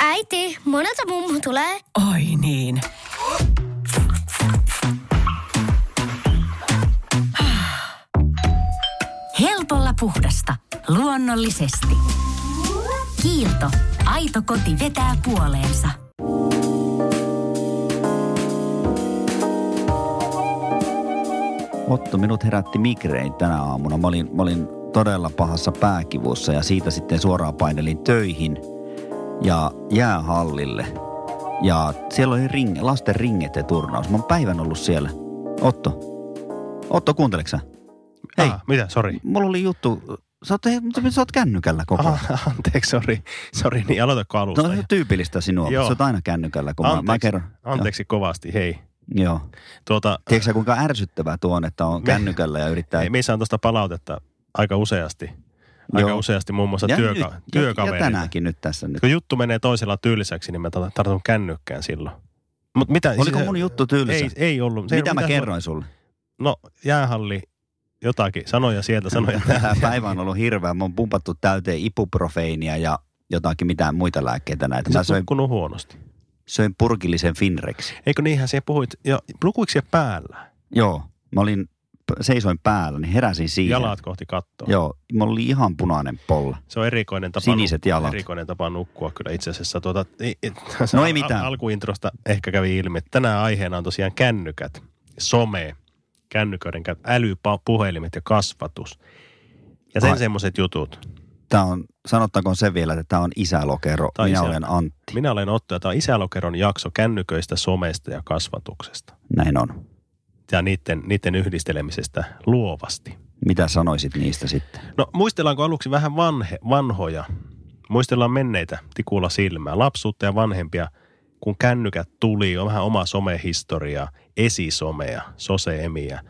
Äiti, monelta mummu tulee? Oi niin. Helpolla puhdasta. Luonnollisesti. Kiilto. Aito koti vetää puoleensa. Otto, minut herätti migrein tänä aamuna. Mä olin, mä olin todella pahassa pääkivussa ja siitä sitten suoraan painelin töihin ja jäähallille. Ja siellä oli ring, lasten ringeteturnaus. Mä oon päivän ollut siellä. Otto. Otto, kuunteleksä? sä? Hei. Ah, mitä, sori. Mulla oli juttu. Sä oot, sä oot kännykällä koko ajan. Ah, anteeksi, sori. Sori, niin aloitatko alusta? No se on tyypillistä sinua. Joo. Sä oot aina kännykällä, kun mä, anteeksi, mä kerron. anteeksi kovasti, hei. Joo. Tuota, Tiedätkö sä, kuinka ärsyttävää tuo on, että on Me- kännykällä ja yrittää... ei, me saan tuosta palautetta aika useasti. Aika Joo. useasti muun muassa ja, työka- nyt, ja, ja työkaverit. tänäänkin nyt tässä nyt. Kun juttu menee toisella tyyliseksi, niin mä tar- tartun kännykkään silloin. Mut mitä, Oliko siis- mun juttu tylsä? Ei, ei ollut. Se- Mitä mä mitä- kerroin sulle? No, jäähalli, jotakin, sanoja sieltä, sanoja Tämä päivä on ollut hirveä. Mä oon pumpattu täyteen ibuprofeiinia ja jotakin mitään muita lääkkeitä näitä. Sä söin, huonosti. söin purkillisen Finrex. Eikö niinhän siellä puhuit, ja lukuiko siellä päällä? Joo, mä olin, seisoin päällä, niin heräsin siihen. Jalat kohti kattoa. Joo, mulla oli ihan punainen polla. Se on erikoinen tapa, Siniset jalat. erikoinen tapa nukkua kyllä itse asiassa. Tuota, ei, ei, No ei mitään. Al- alkuintrosta ehkä kävi ilmi, että tänään aiheena on tosiaan kännykät, some, kännyköiden älypuhelimet ja kasvatus. Ja sen semmoiset jutut. Tämä on, sanottakoon se vielä, että tämä on isälokero. Tai Minä isä- olen Antti. Minä olen Otto ja tämä on isälokeron jakso kännyköistä, somesta ja kasvatuksesta. Näin on. Ja niiden, niiden yhdistelemisestä luovasti. Mitä sanoisit niistä sitten? No muistellaanko aluksi vähän vanhe, vanhoja? Muistellaan menneitä tikulla silmää, lapsuutta ja vanhempia, kun kännykät tuli, on vähän oma somehistoria, esisomea, soseemiä.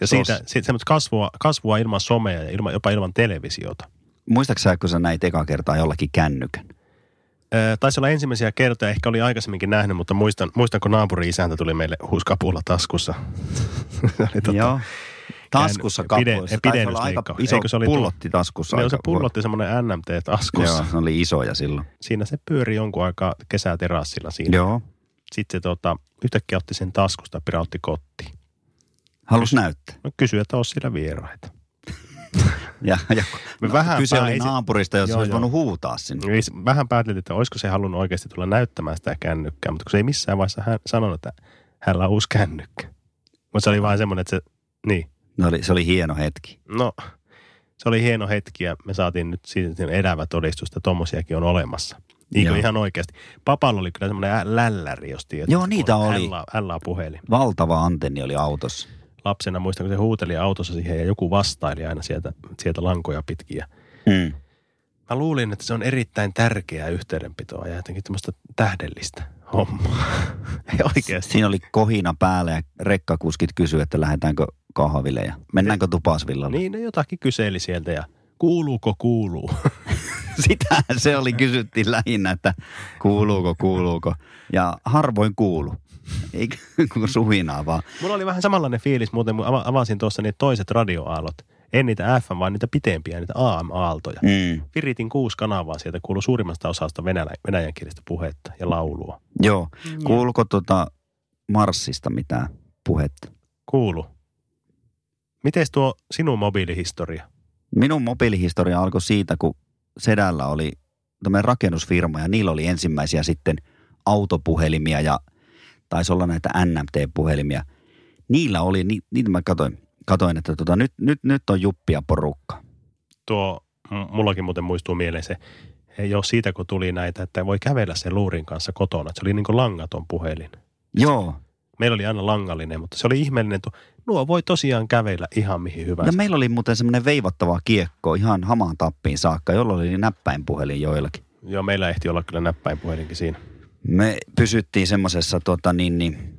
Ja siitä, siitä semmoista kasvua, kasvua ilman somea ja ilman, jopa ilman televisiota. Muistaaksä, sä, kun sä näit eka kertaa jollakin kännykän? Taisi olla ensimmäisiä kertoja, ehkä oli aikaisemminkin nähnyt, mutta muistan, muistan kun naapuri-isäntä tuli meille huuskapulla taskussa. Tota- Joo. Taskussa pide- kapuissa. Taisi olla aika iso Eikö se oli pullotti taskussa. Joo, se pullotti semmoinen NMT-taskussa. Joo, ne oli isoja silloin. Siinä se pyöri jonkun aikaa kesäterassilla siinä. Joo. Sitten se tota, yhtäkkiä otti sen taskusta ja pirautti kotiin. Halus näyttää. No kysyi, että olisi siellä vieraita. Ja, ja Me no, vähän kyse oli naapurista, jos Joo, olisi joo. voinut huutaa sinne. Vähän pääteltiin, että olisiko se halunnut oikeasti tulla näyttämään sitä kännykkää, mutta kun se ei missään vaiheessa hän sanonut, että hänellä on uusi kännykkä. Mutta se oli vain semmoinen, että se, niin, No, oli, se oli hieno hetki. no, se oli hieno hetki ja me saatiin nyt siitä elävä todistus, että tommosiakin on olemassa. Niin ihan oikeasti. Papalla oli kyllä semmoinen lälläri, jos tiedät. Joo, niitä oli. Ällää, ällää puhelin. Valtava antenni oli autossa. Lapsena muistan, kun se huuteli autossa siihen ja joku vastaili aina sieltä, sieltä lankoja pitkin. Ja Mm. Mä luulin, että se on erittäin tärkeää yhteydenpitoa ja jotenkin tämmöistä tähdellistä hommaa. Oikeasti. Siinä oli kohina päällä ja rekkakuskit kysyi, että lähdetäänkö kahville ja mennäänkö tupasvillalle. Niin, ne jotakin kyseli sieltä ja kuuluuko kuuluu. Sitähän se oli, kysyttiin lähinnä, että kuuluuko, kuuluuko. Ja harvoin kuulu. Eikä kuin suhinaa vaan. Mulla oli vähän samanlainen fiilis muuten, kun ava- avasin tuossa niitä toiset radioaallot. En niitä FM, vaan niitä pitempiä, niitä AM-aaltoja. Mm. Viritin kuusi kanavaa, sieltä kuului suurimmasta osasta venälä, venäjänkielistä puhetta ja laulua. Joo. Kuuluuko tuota Marssista mitään puhetta? Kuulu. Miten tuo sinun mobiilihistoria? Minun mobiilihistoria alkoi siitä, kun sedällä oli tämmöinen rakennusfirma ja niillä oli ensimmäisiä sitten autopuhelimia ja taisi olla näitä NMT-puhelimia. Niillä oli, ni, niitä mä katoin, katoin että tota, nyt, nyt, nyt on juppia porukka. tuo, mullakin muuten muistuu mieleen se, ei ole siitä kun tuli näitä, että voi kävellä sen luurin kanssa kotona. Se oli niin kuin langaton puhelin. Joo. Meillä oli aina langallinen, mutta se oli ihmeellinen. Nuo voi tosiaan kävellä ihan mihin hyvänsä. Ja meillä oli muuten semmoinen veivattava kiekko ihan hamaan tappiin saakka, jolla oli näppäinpuhelin joillakin. Joo, meillä ehti olla kyllä näppäinpuhelinkin siinä. Me pysyttiin semmoisessa tota, niin, niin,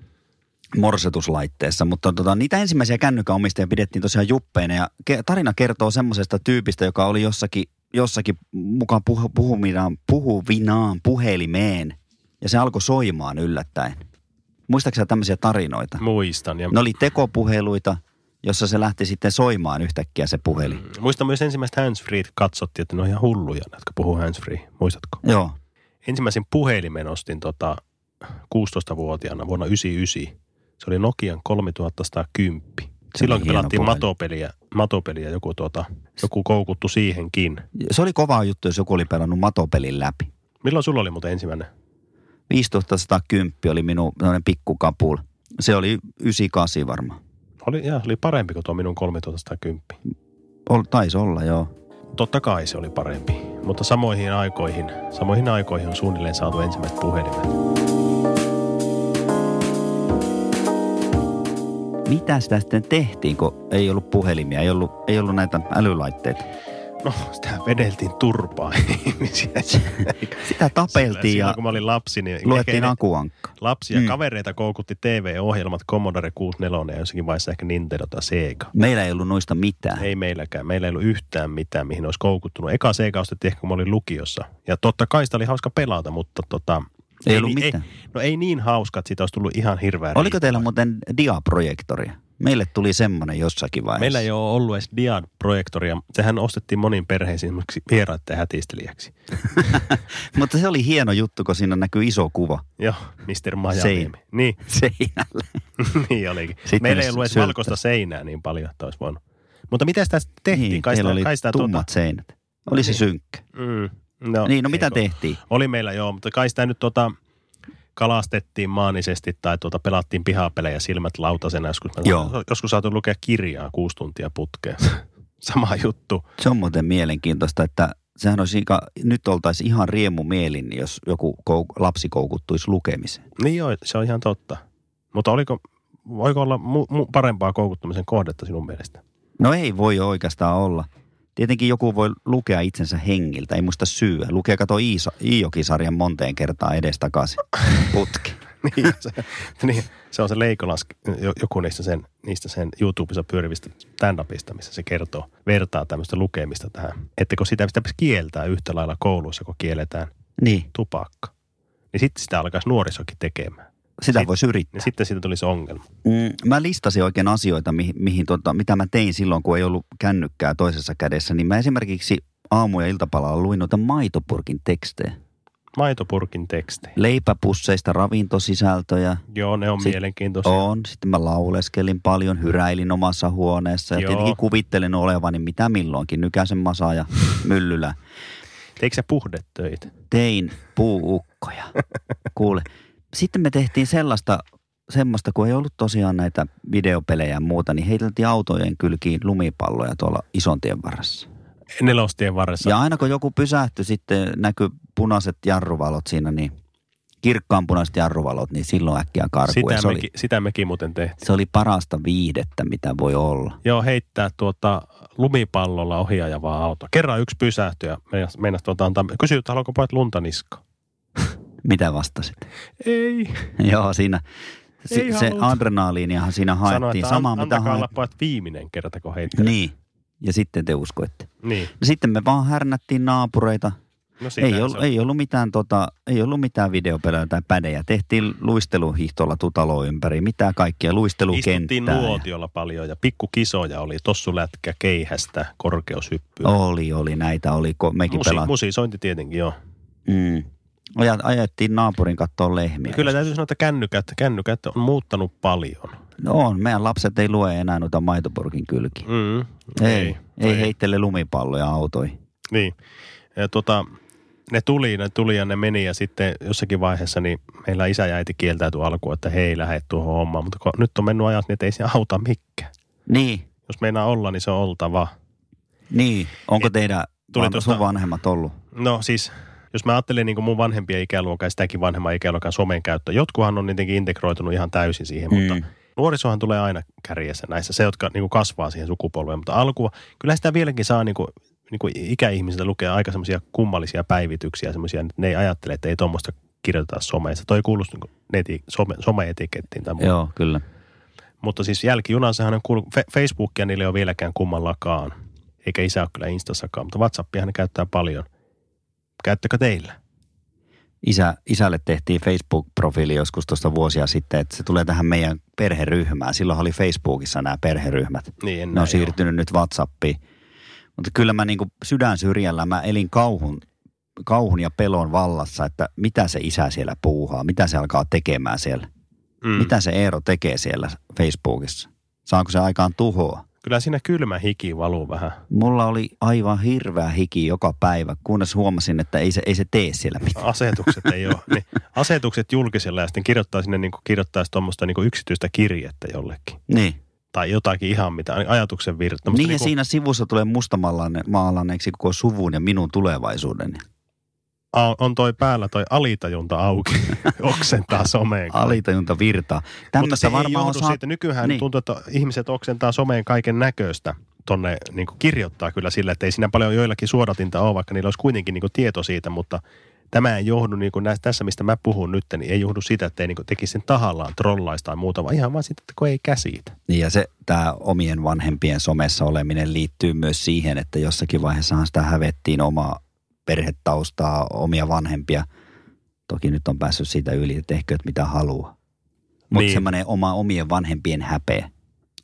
morsetuslaitteessa, mutta tota, niitä ensimmäisiä kännykäomistajia pidettiin tosiaan juppeina ja ke- tarina kertoo semmoisesta tyypistä, joka oli jossakin, jossakin mukaan puhu, puhuvinaan, puhuvinaan puhelimeen ja se alkoi soimaan yllättäen. Muistaakseni tämmöisiä tarinoita? Muistan. Ja Ne oli tekopuheluita jossa se lähti sitten soimaan yhtäkkiä se puhelin. Mm. Muistan myös ensimmäistä handsfree katsottiin, että ne on ihan hulluja, jotka puhuu handsfree. Muistatko? Joo. Ensimmäisen puhelimen ostin tota 16-vuotiaana vuonna 99. Se oli Nokian 3110. Silloin kun pelattiin puhelin. matopeliä, matopeliä joku, tuota, joku koukuttu siihenkin. Se oli kova juttu, jos joku oli pelannut matopelin läpi. Milloin sulla oli muuten ensimmäinen? 1510 oli minun pikkukapul. Se oli 98 varmaan. Oli, ja, oli parempi kuin tuo minun 3110. Ol, taisi olla, joo. Totta kai se oli parempi, mutta samoihin aikoihin, samoihin aikoihin on suunnilleen saatu ensimmäiset puhelimet. Mitä sitä sitten tehtiin, kun ei ollut puhelimia, ei ollut, ei ollut näitä älylaitteita? No, sitä vedeltiin turpaa ihmisiä. Sitä tapeltiin Silloin, ja kun mä olin lapsi, niin luettiin akuankka. lapsia Mm. mm. kavereita koukutti TV-ohjelmat Commodore 64 ja jossakin vaiheessa ehkä Nintendo tai Sega. Meillä ei ollut noista mitään. Ei meilläkään. Meillä ei ollut yhtään mitään, mihin olisi koukuttunut. Eka Sega ostettiin ehkä, kun mä olin lukiossa. Ja totta kai sitä oli hauska pelata, mutta tota, Ei ollut niin- mitään. Ei, no ei niin hauska, että siitä olisi tullut ihan hirveä Oliko riippuva. teillä muuten diaprojektoria? Meille tuli semmoinen jossakin vaiheessa. Meillä ei ole ollut edes Diad-projektoria. Sehän ostettiin monin perheisiin esimerkiksi vieraiden hätistelijäksi. Mutta se oli hieno juttu, kun siinä näkyy iso kuva Joo, Mr. Majaniemi. Seinä. Niin, seinällä. niin olikin. Sitten Meillä ei ollut edes valkoista seinää niin paljon, että olisi voinut. Mutta mitä sitä sitten tehtiin? Niin, kai teillä sitä, oli kai sitä tummat seinät. Oli se Niin. synkkä. Mm, no, niin, no mitä tehtiin? Oli meillä joo, mutta kai sitä nyt tota, kalastettiin maanisesti tai tuota, pelattiin pihapelejä silmät lautasena. Joskus, Joo. joskus saatu lukea kirjaa kuusi tuntia putkeen. Sama juttu. Se on muuten mielenkiintoista, että sehän olisi, aika- nyt oltaisiin ihan riemumielin, jos joku kou- lapsi koukuttuisi lukemiseen. Niin joo, se on ihan totta. Mutta oliko, voiko olla mu, mu, parempaa koukuttamisen kohdetta sinun mielestä? No ei voi oikeastaan olla. Tietenkin joku voi lukea itsensä hengiltä, ei muista syyä. Lukee, kato Iisa, Iijoki-sarjan monteen kertaa edestakaisin putki. niin, se, niin, se on se Leikolas, jo- joku niistä sen, niistä sen YouTubessa pyörivistä stand-upista, missä se kertoo, vertaa tämmöistä lukemista tähän. Että kun sitä pitäisi kieltää yhtä lailla kouluissa, kun kielletään Niin, tupakka, niin sitten sitä alkaisi nuorisokin tekemään. Sitä Sit- voisi yrittää. Niin sitten siitä tulisi ongelma. Mm, mä listasin oikein asioita, mihin, mihin tota, mitä mä tein silloin, kun ei ollut kännykkää toisessa kädessä. Niin mä esimerkiksi aamu- ja iltapalalla luin noita maitopurkin tekstejä. Maitopurkin teksti. Leipäpusseista ravintosisältöjä. Joo, ne on Sit- mielenkiintoisia. On. Sitten mä lauleskelin paljon, hyräilin omassa huoneessa. Ja Joo. tietenkin kuvittelin olevani mitä milloinkin. Nykäsen Masa ja Myllylä. Teikö sä puhdetöitä? Tein puuukkoja. Kuule. Sitten me tehtiin sellaista, semmoista, kun ei ollut tosiaan näitä videopelejä ja muuta, niin heiteltiin autojen kylkiin lumipalloja tuolla isontien varressa. Nelostien varressa. Ja aina kun joku pysähtyi, sitten näkyi punaiset jarruvalot siinä, niin kirkkaan punaiset jarruvalot, niin silloin äkkiä karkuun. sitä, Se oli, mekin, sitä mekin muuten tehtiin. se oli parasta viihdettä, mitä voi olla. Joo, heittää tuota lumipallolla ohjaajavaa auto. Kerran yksi pysähtyi ja meinas, meinas tuota antaa, kysyi, että haluatko pojat lunta niska? Mitä vastasit? Ei. Joo, siinä Ei se haluta. adrenaliiniahan siinä haettiin. että Sama, an, mitä antakaa haettiin. pojat viimeinen kerta, kun heittelee. Niin. Ja sitten te uskoitte. niin. No sitten me vaan härnättiin naapureita. No Ei ollut, ei, ollut mitään, tota, ei ollut mitään videopelejä tai pädejä. Tehtiin luisteluhihtolla tutalo ympäri. Mitä kaikkea, Istuttiin luistelukenttää. ja- paljon ja pikkukisoja oli. Tossulätkä, keihästä, korkeushyppyä. Oli, oli. Näitä oli. Mekin Musi, pelattiin. musisointi tietenkin, joo. Mm. Ajat, ajettiin naapurin kattoon lehmiä. Kyllä täytyy sanoa, että kännykät, kännykät on muuttanut paljon. No on. Meidän lapset ei lue enää noita maitopurkin kylkiä. Mm, Ei, ei, ei heittele lumipalloja autoihin. Niin. Ja tota, ne tuli, ne tuli ja ne meni ja sitten jossakin vaiheessa niin meillä isä ja äiti kieltäytyi alkuun, että he ei lähde tuohon hommaan. Mutta kun nyt on mennyt ajat, niin ei se auta mikään. Niin, Jos meinaa olla, niin se on oltava. niin. Onko Et- teidän tuli van, sun vanhemmat ollut? No siis, jos mä ajattelen niin kuin mun vanhempia ikäluokan ja sitäkin vanhemman ikäluokan somen käyttö, jotkuhan on tietenkin integroitunut ihan täysin siihen, mm. mutta nuorisohan tulee aina kärjessä näissä, se, jotka niin kuin kasvaa siihen sukupolveen. Mutta alkua, kyllä sitä vieläkin saa niin kuin, niin kuin ikäihmisiltä lukea aika semmoisia kummallisia päivityksiä, semmoisia, että ne ei ajattele, että ei tuommoista kirjoiteta someissa. Toi kuuluu niin neti, some, some-etikettiin tai muuta. Joo, kyllä. Mutta siis jälkijunassahan on kuullut, Fe- Facebookia niille ei ole vieläkään kummallakaan, eikä isä ole kyllä Instassakaan, mutta WhatsAppia ne käyttää paljon. Käyttäkö teillä? Isä, isälle tehtiin Facebook-profiili joskus tuosta vuosia sitten, että se tulee tähän meidän perheryhmään. Silloin oli Facebookissa nämä perheryhmät. Niin, Ne on siirtynyt nyt WhatsAppiin. Mutta kyllä mä niin kuin sydän syrjällä, mä elin kauhun, kauhun ja pelon vallassa, että mitä se isä siellä puuhaa, mitä se alkaa tekemään siellä. Mm. Mitä se Eero tekee siellä Facebookissa? Saako se aikaan tuhoa? Kyllä siinä kylmä hiki valuu vähän. Mulla oli aivan hirveä hiki joka päivä, kunnes huomasin, että ei se, ei se tee siellä mitään. Asetukset ei ole. Niin, asetukset julkisella ja sitten kirjoittaa sinne niin kuin, kirjoittaisi tuommoista niin kuin yksityistä kirjettä jollekin. Niin. Tai jotakin ihan mitä, ajatuksen virta. Niin ja siinä sivussa tulee mustamaalanneeksi koko suvun ja minun tulevaisuudeni. On toi päällä toi alitajunta auki, oksentaa someen. Alitajunta virtaa. Mutta se ei varmaan johdu saat... siitä. Nykyään Niin. tuntuu, että ihmiset oksentaa someen kaiken näköistä tonne niin kirjoittaa kyllä sillä, että ei siinä paljon joillakin suodatinta ole, vaikka niillä olisi kuitenkin niin kuin tieto siitä, mutta tämä ei johdu niin kuin näistä, tässä, mistä mä puhun nyt, niin ei johdu sitä, että ei niin tekisi sen tahallaan trollaista tai muuta, vaan ihan vaan siitä, että kun ei käsitä. Niin ja se, tämä omien vanhempien somessa oleminen liittyy myös siihen, että jossakin vaiheessahan sitä hävettiin omaa perhetaustaa, omia vanhempia. Toki nyt on päässyt siitä yli, että tehkööt mitä haluaa. Mutta niin. Semmoinen oma omien vanhempien häpeä.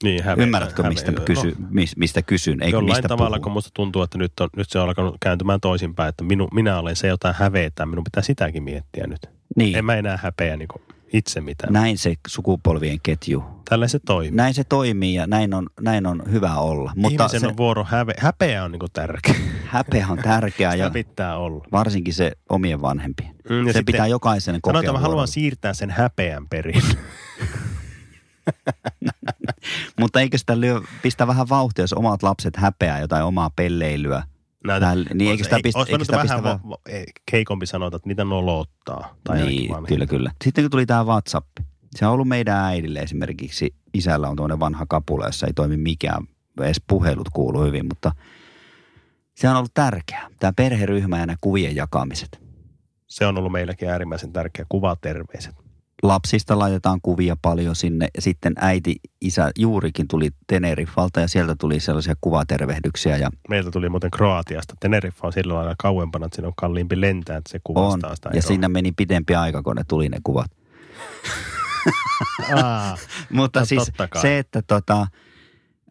Niin, häveä, Ymmärrätkö, häveä. mistä, No, kysy, mis, mistä kysyn, eikö Jollain mistä tavalla, puhun? kun musta tuntuu, että nyt, on, nyt se on alkanut kääntymään toisinpäin, että minu, minä olen se jotain häveetä, minun pitää sitäkin miettiä nyt. Niin, En mä enää häpeä niin itse mitään. näin se sukupolvien ketju. Tällä se toimii. Näin se toimii ja näin on, näin on hyvä olla. Mutta Ihmisen se on vuoro häve, häpeä on niin tärkeä. häpeä on tärkeää Sitä ja pitää olla. varsinkin se omien vanhempien. Mm, ja se sitten- pitää jokaisen kokea Sanotaan, että mä haluan siirtää sen häpeän perin. Mutta eikö sitä lyö, pistä vähän vauhtia, jos omat lapset häpeää jotain omaa pelleilyä? Näitä, Vähän- niin eikö sitä ei- pistä- eikö sitä vähän pistä va- va- heikompi sanota, että niitä nolottaa. Tai niin, kyllä, kyllä. Sitten kun tuli tämä WhatsApp, se on ollut meidän äidille esimerkiksi. Isällä on tuommoinen vanha kapula, jossa ei toimi mikään, edes puhelut kuuluu hyvin, mutta se on ollut tärkeää. Tämä perheryhmä ja nämä kuvien jakamiset. Se on ollut meilläkin äärimmäisen tärkeä. Kuvaterveiset. Lapsista laitetaan kuvia paljon sinne. Sitten äiti, isä juurikin tuli Teneriffalta ja sieltä tuli sellaisia kuvatervehdyksiä. Ja Meiltä tuli muuten Kroatiasta. Teneriffa on sillä lailla kauempana, että siinä on kalliimpi lentää, että se on. kuvastaa sitä Ja siinä meni pitempi aika, kun ne tuli ne kuvat. Aa, Mutta No, siis se, että tota,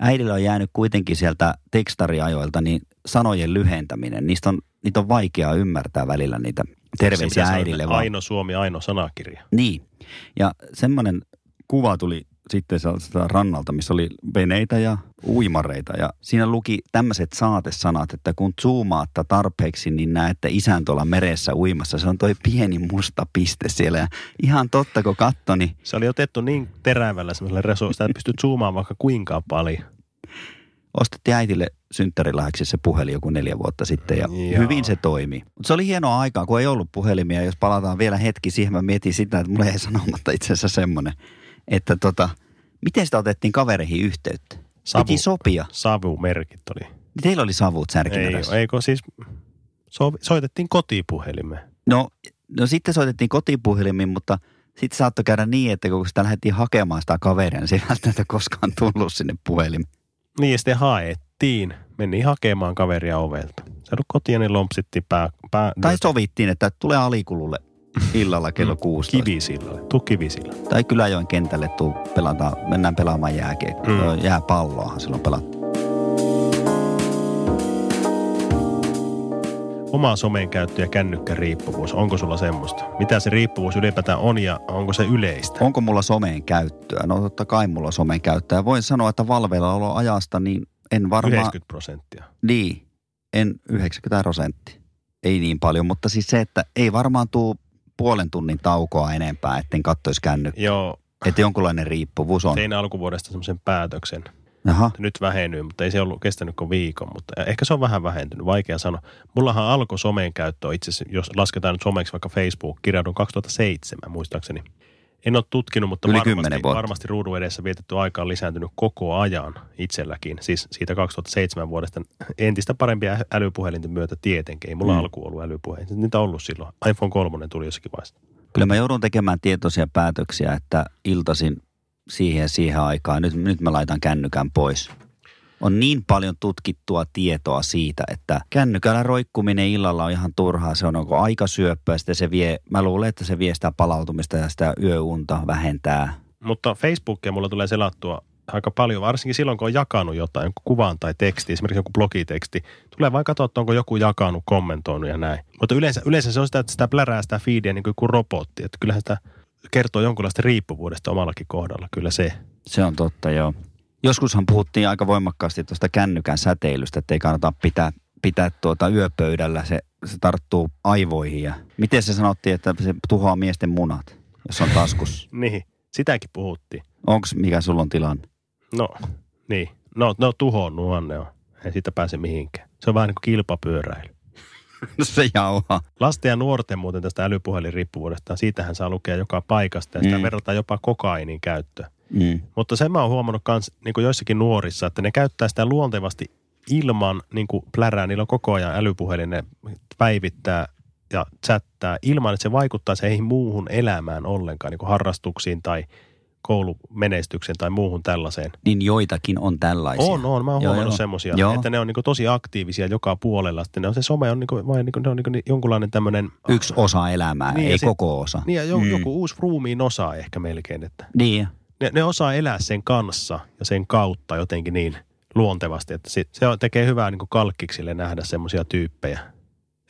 äidillä on jäänyt kuitenkin sieltä tekstariajoilta, niin sanojen lyhentäminen, niistä on, niitä on vaikea ymmärtää välillä niitä terveisiä äidille. Vaan. Aino Suomi, Aino sanakirja. Niin. Ja semmoinen kuva tuli sitten sieltä rannalta, missä oli veneitä ja uimareita. Ja siinä luki tämmöiset saatesanat, että kun zoomaatta tarpeeksi, niin näette isän tuolla meressä uimassa. Se on toi pieni musta piste siellä. Ja ihan totta, kun katso, niin Se oli otettu niin terävällä semmoisella resursilla, että pystyt zoomaan vaikka kuinka paljon. ostettiin äitille synttärilahjaksi se puhelin joku neljä vuotta sitten ja Joo. hyvin se toimi. Mutta se oli hienoa aikaa, kun ei ollut puhelimia. Jos palataan vielä hetki siihen, mä mietin sitä, että mulle ei sanomatta itse asiassa semmoinen, että tota, miten sitä otettiin kavereihin yhteyttä? Savu. Piti sopia. Savumerkit oli. Teillä oli savut Ei, särkimärässä. eikö siis, so, soitettiin kotipuhelimeen. No, no sitten soitettiin kotipuhelimiin, mutta sitten saattoi käydä niin, että kun sitä lähdettiin hakemaan sitä kaveria, niin se ei välttämättä koskaan tullut sinne puhelimeen. Niin ja sitten haettiin. Meni hakemaan kaveria ovelta. Se ollut kotia, niin lompsittiin pää, pää Tai sovittiin, että tulee alikululle illalla kello 16. kivisillalle. Tuu kivisillä. Tai Kyläjoen kentälle tuu pelata, mennään pelaamaan jääkiekkoa. Mm. Mm. Jääpalloahan silloin pelattiin. Oma somen käyttö ja kännykkäriippuvuus. Onko sulla semmoista? Mitä se riippuvuus ylipäätään on ja onko se yleistä? Onko mulla someen käyttöä? No totta kai mulla someen käyttöä. Voin sanoa, että valveilla olo ajasta, niin en varmaan... 90 prosenttia. Niin, en 90 prosenttia. Ei niin paljon, mutta siis se, että ei varmaan tuu puolen tunnin taukoa enempää, etten kattoisi kännykkää. Joo, Että jonkunlainen riippuvuus on. tein alkuvuodesta semmoisen päätöksen. Jaha, Nyt vähennyt, mutta ei se ollut kestänyt kuin viikon. Mutta ehkä se on vähän vähentynyt, vaikea sanoa. Mullahan alkoi somen käyttö itse asiassa, jos lasketaan nyt someksi vaikka Facebook, kirjaudun 2007 muistaakseni. En ole tutkinut, mutta Yli varmasti, varmasti ruudun edessä vietetty aika on lisääntynyt koko ajan itselläkin. Siis siitä 2007 vuodesta entistä parempia älypuhelinten myötä tietenkin. Ei mulla Mm. alku ollut älypuhelinta. Niitä on ollut silloin. iPhone 3 tuli jossakin vaiheessa. kyllä mä joudun tekemään tietoisia päätöksiä, että iltasin siihen ja siihen aikaan. Nyt, nyt mä laitan kännykän pois. On niin paljon tutkittua tietoa siitä, että kännykällä roikkuminen illalla on ihan turhaa. Se on onko aikasyöppöä, sitten se vie, mä luulen, että se vie sitä palautumista ja sitä yöunta vähentää. Mutta Facebookia mulla tulee selattua aika paljon, varsinkin silloin, kun on jakanut jotain, jonkun kuvan tai teksti, esimerkiksi joku blogiteksti. Tulee vain katsoa, että onko joku jakanut, kommentoinut ja näin. Mutta yleensä, yleensä se on sitä, että sitä plärää sitä feedia niin kuin joku robotti. Että kyllähän sitä kertoo jonkunlaista riippuvuudesta omallakin kohdalla, kyllä se. Se on totta, joo. Joskushan puhuttiin aika voimakkaasti tuosta kännykän säteilystä, että ei kannata pitää, pitää tuota yöpöydällä. Se, se tarttuu aivoihin. Ja miten se sanottiin, että se tuhoaa miesten munat, jos on taskussa? Niin, sitäkin puhuttiin. Onko mikä sulla on tilanne? No, niin. No, ne on tuhonnut, ne on. Ei siitä pääse mihinkään. Se on vähän niin kuin kilpapyöräily. No se jauhaa. Lasten ja nuorten muuten tästä älypuhelinriippuvuudesta, siitähän saa lukea joka paikasta ja sitä mm. verrataan jopa kokainin käyttöön. Mm. Mutta sen mä oon huomannut myös niin joissakin nuorissa, että ne käyttää sitä luontevasti ilman niin kuin plärää. Niillä on koko ajan älypuhelin, ne päivittää ja chattaa ilman, että se vaikuttaa heihin muuhun elämään ollenkaan, niin kuin harrastuksiin tai koulumenestykseen tai muuhun tällaiseen. Niin joitakin on tällaisia. On, on. Mä oon Joo, huomannut semmoisia, että ne on niinku tosi aktiivisia joka puolella. Sitten ne on se some on niinku, vain niinku, ne on niinku jonkunlainen tämmöinen... Yksi osa elämää, Niin, ei sit- koko osa. Niin ja jo, mm. joku uusi ruumiin osa ehkä melkein, että Niin, ne, ne osaa elää sen kanssa ja sen kautta jotenkin niin luontevasti, että se, se tekee hyvää niinku kalkkiksille nähdä semmoisia tyyppejä.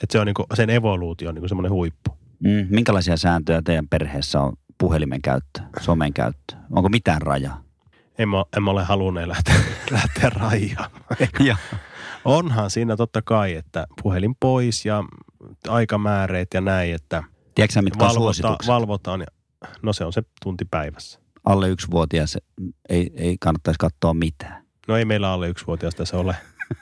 Että se on niinku, sen evoluutio on niinku semmoinen huippu. Mm, minkälaisia sääntöjä teidän perheessä on puhelimen käyttö, somen käyttö? Onko mitään rajaa? En mä, en mä ole halunnut lähteä, lähteä rajaamaan. ja. Onhan siinä totta kai, että puhelin pois ja aikamääreet ja näin, että Tiedätkö mitkä valvota, valvotaan. Ja, no se on se tunti päivässä. Alle yksivuotias ei, ei kannattaisi katsoa mitään. No ei meillä alle yksivuotias tässä ole.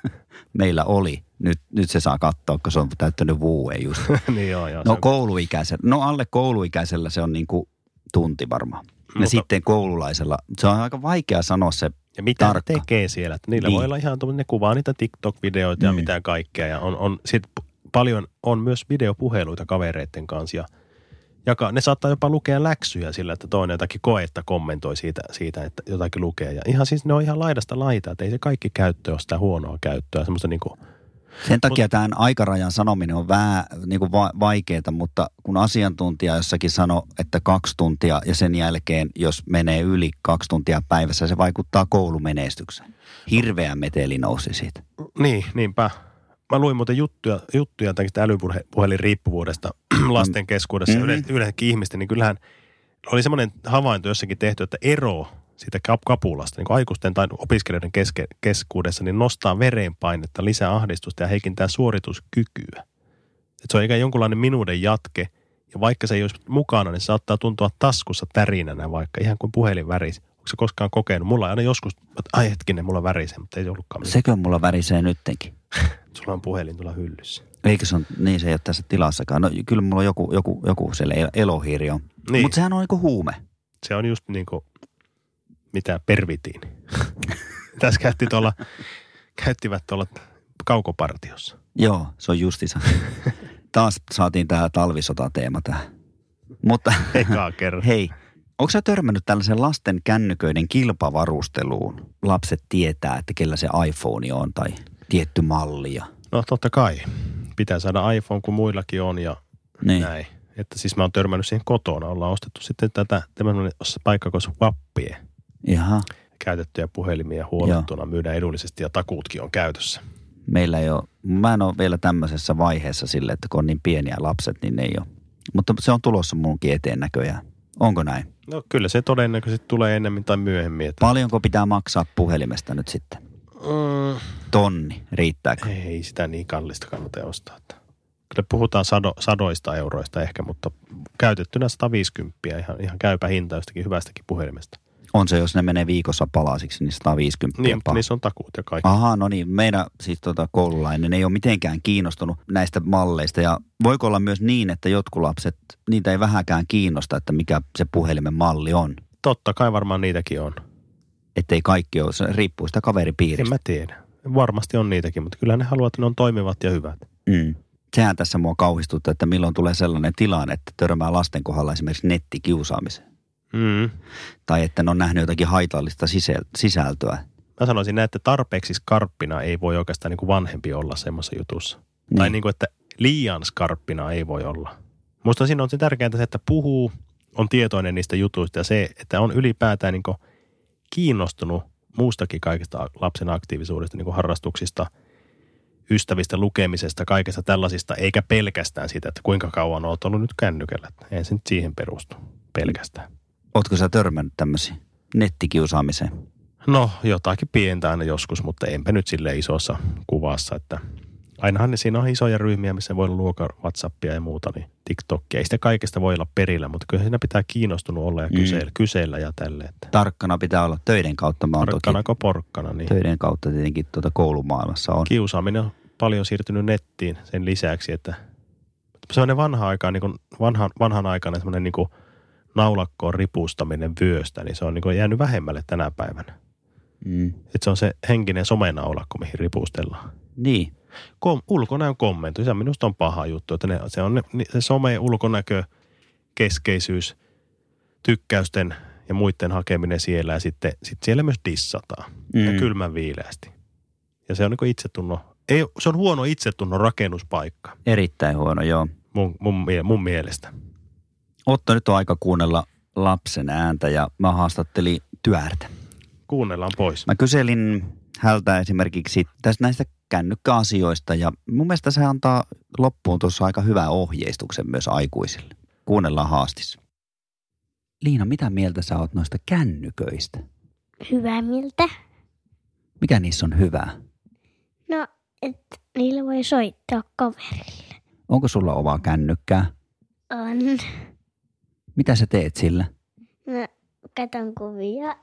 Meillä oli. Nyt, nyt se saa katsoa, kun se on täyttänyt vuoden just. niin joo, joo. No kouluikäisellä, no alle kouluikäisellä se on niin kuin tunti varmaan. Ja Mutta- sitten koululaisella, se on aika vaikea sanoa se. ja mitä tarkka. tekee siellä? Että niillä Niin. voi olla ihan tuommoinen, ne kuvaa niitä TikTok-videoita ja Mm. mitä kaikkea. Ja on, on sit paljon on myös videopuheluita kavereiden kanssa. Ja jaka, ne saattaa jopa lukea läksyjä sillä, että toinen jotakin koetta kommentoi siitä, siitä, että jotakin lukee. Ja ihan siis ne on ihan laidasta laita, että ei se kaikki käyttö ole sitä huonoa käyttöä. Semmoista niin kuin, Sen takia tämän aikarajan sanominen on vähän niin kuin va- vaikeaa, mutta kun asiantuntija jossakin sanoi, että kaksi tuntia ja sen jälkeen, jos menee yli kaksi tuntia päivässä, se vaikuttaa koulumenestykseen. Hirveä meteli nousi siitä. Niin, niinpä. Mä luin muuten juttuja, juttuja tästä älypuhelin riippuvuudesta lasten keskuudessa Mhm. mm-hmm. yle, yleensäkin ihmisten, niin kyllähän oli semmoinen havainto jossakin tehty, että ero siitä kap- kapulasta, niin aikuisten tai opiskelijoiden keske, keskuudessa, niin nostaa verenpainetta, lisää ahdistusta ja heikentää suorituskykyä. Et se on ikään jonkunlainen minuuden jatke, ja vaikka se ei olisi mukana, niin se saattaa tuntua taskussa tärinänä, vaikka ihan kuin puhelin värisi. Onko se koskaan kokenut? Mulla on aina joskus, että ai hetkinen, mulla värisee, mutta ei ollutkaan mitään. Sekö mulla värisee nyttenkin? Sulla on puhelin tuolla hyllyssä. Eikö se on, niin se ei ole tässä tilassakaan. No kyllä mulla on joku, joku, joku siellä el- elohiiri on. Niin. Mutta sehän on niinku huume. Se on just niin kuin, mitä pervitiin. Tässä käytti tuolla, käyttivät tuolla kaukopartiossa. Joo, se on justissa. Taas saatiin tämä talvisotateema tähän. Mutta Ekaa kerran. hei, onko sä törmännyt tällaisen lasten kännyköiden kilpavarusteluun? Lapset tietää, että kellä se iPhone on tai tietty malli. Ja, No totta kai. Pitää saada iPhone, kun muillakin on ja niin. näin. Että siis mä oon törmännyt siihen kotona. Ollaan ostettu sitten tätä tämmöinen paikka kuin Wappie. Jaha, Käytettyjä puhelimia huolettuna myydään edullisesti ja takuutkin on käytössä. meillä ei ole, mä en ole vielä tämmöisessä vaiheessa sille, että kun on niin pieniä lapset, niin ne ei ole. Mutta se on tulossa munkin eteen näköjään. Onko näin? No kyllä se todennäköisesti tulee ennemmin tai myöhemmin. Että, Paljonko pitää maksaa puhelimesta nyt sitten? Mm, Tonni, riittääkö? ei sitä niin kallista kannata ostaa. Että. Kyllä puhutaan sado, sadoista euroista ehkä, mutta käytettynä 150 ihan, ihan käypä hinta jostakin hyvästäkin puhelimesta. On se, jos ne menee viikossa palasiksi, niin 150 Niin, mutta niissä on takuut ja kaikki. Aha, no niin. Meidän siis tota, koululainen ei ole mitenkään kiinnostunut näistä malleista. Ja voiko olla myös niin, että jotkut lapset, niitä ei vähäkään kiinnosta, että mikä se puhelimen malli on. Totta kai varmaan niitäkin on. Että ei kaikki ole, se riippuu sitä En kaveripiiristä. mä tiedä. Varmasti on niitäkin, mutta kyllä ne haluaa, että ne on toimivat ja hyvät. Mm. Sehän tässä mua kauhistuttaa, että milloin tulee sellainen tilanne, että törmää lasten kohdalla esimerkiksi nettikiusaamiseen. Mm. Tai että ne on nähnyt jotakin haitallista sisältöä. mä sanoisin näin, että tarpeeksi skarppina ei voi oikeastaan niin kuin vanhempi olla semmoisessa jutussa. Niin. Tai niin kuin, että liian skarppina ei voi olla. Musta siinä on se tärkeintä se, että puhuu, on tietoinen niistä jutuista ja se, että on ylipäätään niin kuin kiinnostunut muustakin kaikista lapsen aktiivisuudesta, niin kuin harrastuksista, ystävistä, lukemisesta, kaikesta tällaisista, eikä pelkästään siitä, että kuinka kauan olet ollut nyt kännykällä. Ei se nyt siihen perustu pelkästään. Ootko sä törmännyt tämmöisiin nettikiusaamiseen? No jotakin pientä aina joskus, mutta enpä nyt sille isossa kuvassa, että ainahan ne siinä on isoja ryhmiä, missä voi luoka WhatsAppia ja muuta, niin TikTokia. Ei sitä kaikesta voi olla perillä, mutta kyllä siinä pitää kiinnostunut olla ja kyseillä, mm. kyseillä ja tälle. Että. Tarkkana pitää olla töiden kautta. Mä Tarkkana toki porkkana. Niin. Töiden kautta tietenkin tuota koulumaailmassa on. Kiusaaminen on paljon siirtynyt nettiin sen lisäksi, että sellainen vanha aika, niin kuin vanhan, vanhan aikana semmoinen niin kuin naulakkoon ripustaminen vyöstä, niin se on niin kuin jäänyt vähemmälle tänä päivänä. Mm. Että se on se henkinen somenaulakko, mihin ripustellaan. Niin. Kom, ulkonäön kommentti, se minusta on paha juttu, että ne, se on ne, se some ulkonäkö, keskeisyys, tykkäysten ja muiden hakeminen siellä ja sitten sit siellä myös dissataan mm. ja kylmän viileästi. Ja se on niin itsetunno, ei, se on huono itsetunnon rakennuspaikka. Erittäin huono, joo. Mun, mun, mun mielestä. Otto, nyt on aika kuunnella lapsen ääntä ja mä haastattelin työärtä. Kuunnellaan pois. Mä kyselin hältä esimerkiksi tästä näistä kännykkäasioista ja mun mielestä se antaa loppuun tuossa aika hyvää ohjeistuksen myös aikuisille. Kuunnellaan haastis. Liina, mitä mieltä sä oot noista kännyköistä? Hyvää mieltä. Mikä niissä on hyvää? No, että niillä voi soittaa kaverille. Onko sulla omaa kännykkää? On. Mitä sä teet sillä? Mä katon kuvia,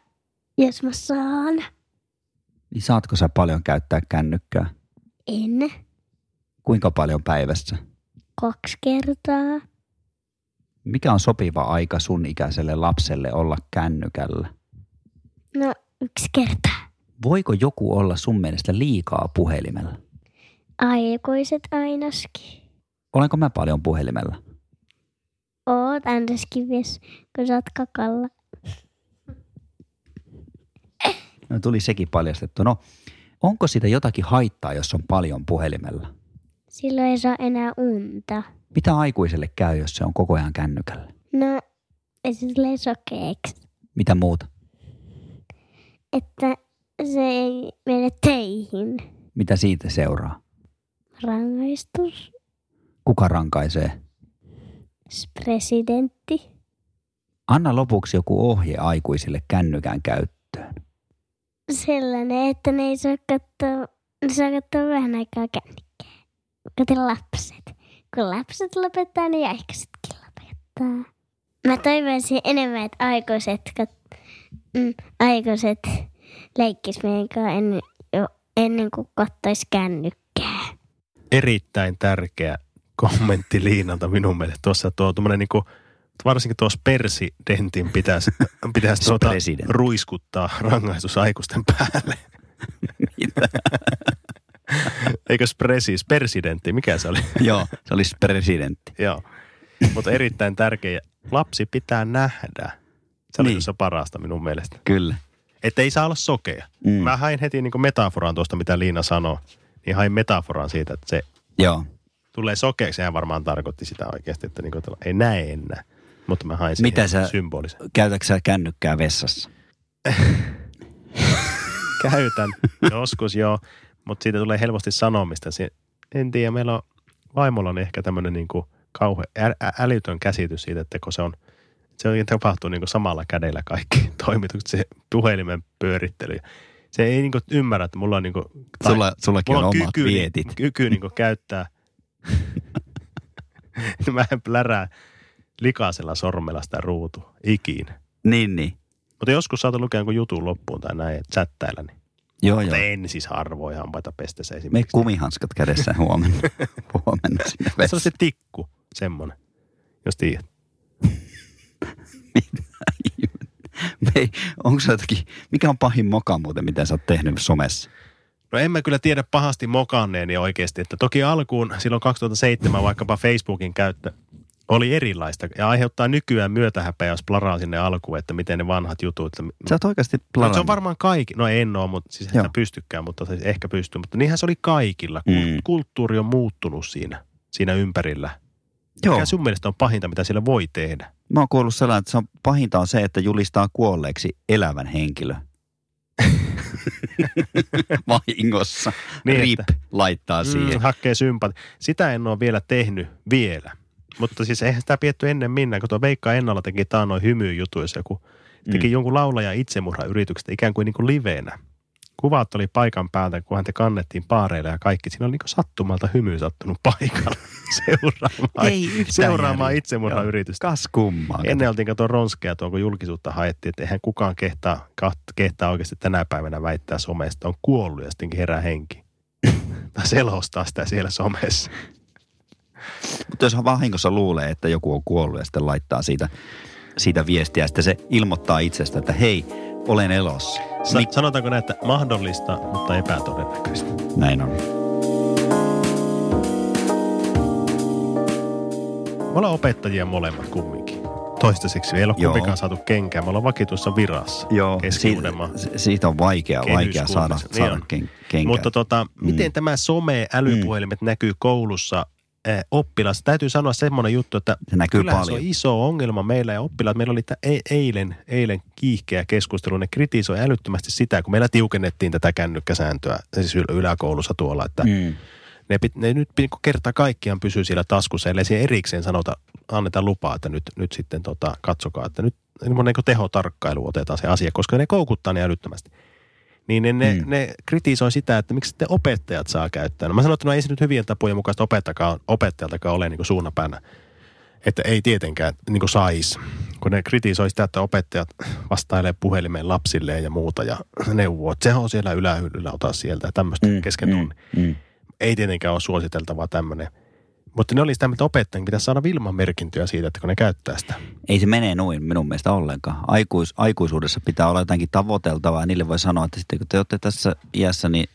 jos mä saan. Niin saatko sä paljon käyttää kännykkää? En. Kuinka paljon päivässä? Kaksi kertaa. Mikä on sopiva aika sun ikäiselle lapselle olla kännykällä? No, yksi kerta. Voiko joku olla sun mielestä liikaa puhelimella? Aikuiset ainakin. Olenko mä paljon puhelimella? Oot ainakin, kun sä oot kakalla. No tuli sekin paljastettu. No, onko sitä jotakin haittaa, jos on paljon puhelimella? Silloin ei saa enää unta. Mitä aikuiselle käy, jos se on koko ajan kännykällä? No, sille sokeeksi. Mitä muuta? Että se ei mene teihin. Mitä siitä seuraa? Rangaistus. Kuka rankaisee? Presidentti. Anna lopuksi joku ohje aikuisille kännykän käyttöön. Sellainen, että ne ei saa katsoa, ne saa katsoa vähän aikaa kännykkää. Kato lapset. Kun lapset lopettaa, niin aikuisetkin lopettaa. Mä toivoisin enemmän, että aikuiset, kat- mm, aikuiset leikkis meidän kanssa ennen, jo, ennen kuin kattois kännykkää. Erittäin tärkeä kommentti Liinalta minun mielestä. Tuossa tuo tuommoinen niin varsinkin tuossa presidentin pitäisi, pitäisi tuota ruiskuttaa rangaistus aikuisten päälle. Mitä? Eikö presis, presidentti, mikä se oli? Joo, se olisi presidentti. Joo, mutta erittäin tärkeä. Lapsi pitää nähdä. Se oli niin. se parasta minun mielestä. Kyllä. Että ei saa olla sokea. Mm. Mä hain heti niin metaforan tuosta, mitä Liina sanoi. Niin hain metaforan siitä, että se Joo. tulee sokeaksi. Sehän varmaan tarkoitti sitä oikeasti, että niin kuin, ei näe enää. Mutta mä hain Mitä sä, symbolisen. Käytätkö sä kännykkää vessassa? Käytän. Joskus joo. Mutta siitä tulee helposti sanomista. En tiedä, meillä on vaimolla on ehkä tämmöinen niin kuin kauhe, ä, älytön käsitys siitä, että kun se on, se oikein tapahtuu niin samalla kädellä kaikki toimitukset, se puhelimen pyörittely. Se ei niin ymmärrä, että mulla on niin kuin, Sulla, sullakin mulla on, omat kyky, vietit. Kyky niin käyttää. Mä en plärää likaisella sormella sitä ruutua ikinä. Niin, niin. Mutta joskus saatan lukea jonkun jutun loppuun tai näin, chattailla, niin Joo, mutta joo. en siis harvoin hampaita pestessä Me esimerkiksi. kumihanskat kädessä huomenna, huomenna sinne Se on se tikku, semmonen, jos tiedät. Me ei, onko se jotakin, mikä on pahin moka muuten, mitä sä oot tehnyt somessa? No en mä kyllä tiedä pahasti mokanneeni oikeasti, että toki alkuun silloin 2007 vaikkapa Facebookin käyttö oli erilaista ja aiheuttaa nykyään myötähäpeä, jos plaraa sinne alkuun, että miten ne vanhat jutut. Että, Sä oot oikeasti no, se on varmaan kaikki, no en ole, mutta siis en pystykään, mutta siis ehkä pystyy. Mutta niinhän se oli kaikilla. Mm. Kulttuuri on muuttunut siinä, siinä ympärillä. Joo. Mikä sun mielestä on pahinta, mitä sillä voi tehdä? Mä oon kuullut sellainen, että se on, pahinta on se, että julistaa kuolleeksi elävän henkilö. Vahingossa. Niin, Rip että- laittaa siihen. Mm, hakkee sympati. Sitä en ole vielä tehnyt vielä. Mutta siis eihän sitä pietty ennen minä, kun tuo Veikka Ennalla teki taannoin hymyjutuissa, joku teki Mm. jonkun laulaja itsemurhayrityksestä ikään kuin, niin kuin liveenä. Kuvat oli paikan päältä, kun häntä kannettiin paareille ja kaikki. Siinä oli niin kuin sattumalta hymy sattunut paikalla seuraamaan, Ei seuraamaan järjeä. itsemurhayritystä. Kas kummaa. Ennen oltiin kato ronskeja tuon, kun julkisuutta haettiin, että eihän kukaan kehtaa, kehtaa oikeasti tänä päivänä väittää somesta, on kuollut ja sittenkin herää henki. tai selostaa sitä siellä somessa. Mutta jos vahingossa luulee, että joku on kuollut ja sitten laittaa siitä, siitä viestiä, sitten se ilmoittaa itsestä, että hei, olen elossa. Sa- Mik- sanotaanko näin, että mahdollista, mutta epätodennäköistä. Näin on. Me ollaan opettajia molemmat kumminkin. Toistaiseksi ei ole Joo. kumpikaan saatu kenkää. Me ollaan vakituissa virassa. Joo, keski siitä, siitä on vaikea, vaikea saada, saada Niin on. ken, kenkää. Mutta tota, Mm. miten tämä some, älypuhelimet näkyy koulussa oppilas? Täytyy sanoa semmoinen juttu, että se näkyy Kyllähän paljon. se on iso ongelma meillä ja oppilaat. Meillä oli e- eilen, eilen kiihkeä keskustelu. Ne kritisoi älyttömästi sitä, kun meillä tiukennettiin tätä kännykkäsääntöä siis yl- yläkoulussa tuolla, että Mm. ne, pit, ne nyt niin kerta kaikkiaan pysyy siellä taskussa, ellei siihen erikseen sanota, anneta lupaa, että nyt, nyt sitten tota, katsokaa, että nyt niin tehotarkkailu otetaan se asia, koska ne koukuttaa ne älyttömästi. Niin ne, ne, Mm. mm. ne kritisoi sitä, että miksi sitten opettajat saa käyttää. No mä sanoin, että no ei se nyt hyvien tapojen mukaista opettajakaan, opettajaltakaan ole niin kuin suunnapäänä. Että ei tietenkään niin kuin sais. Kun ne kritisoi sitä, että opettajat vastailee puhelimeen lapsilleen ja muuta ja neuvoo, että se on siellä ylähyllyllä, ota sieltä ja tämmöistä mm, kesken tunnin mm. ei tietenkään ole suositeltavaa tämmöinen. Mutta ne oli sitä, että opettajien pitäisi saada Vilman merkintöjä siitä, että kun ne käyttää sitä. Ei se mene noin minun mielestä ollenkaan. Aikuis, aikuisuudessa pitää olla jotakin tavoiteltavaa ja niille voi sanoa, että sitten kun te olette tässä iässä, niin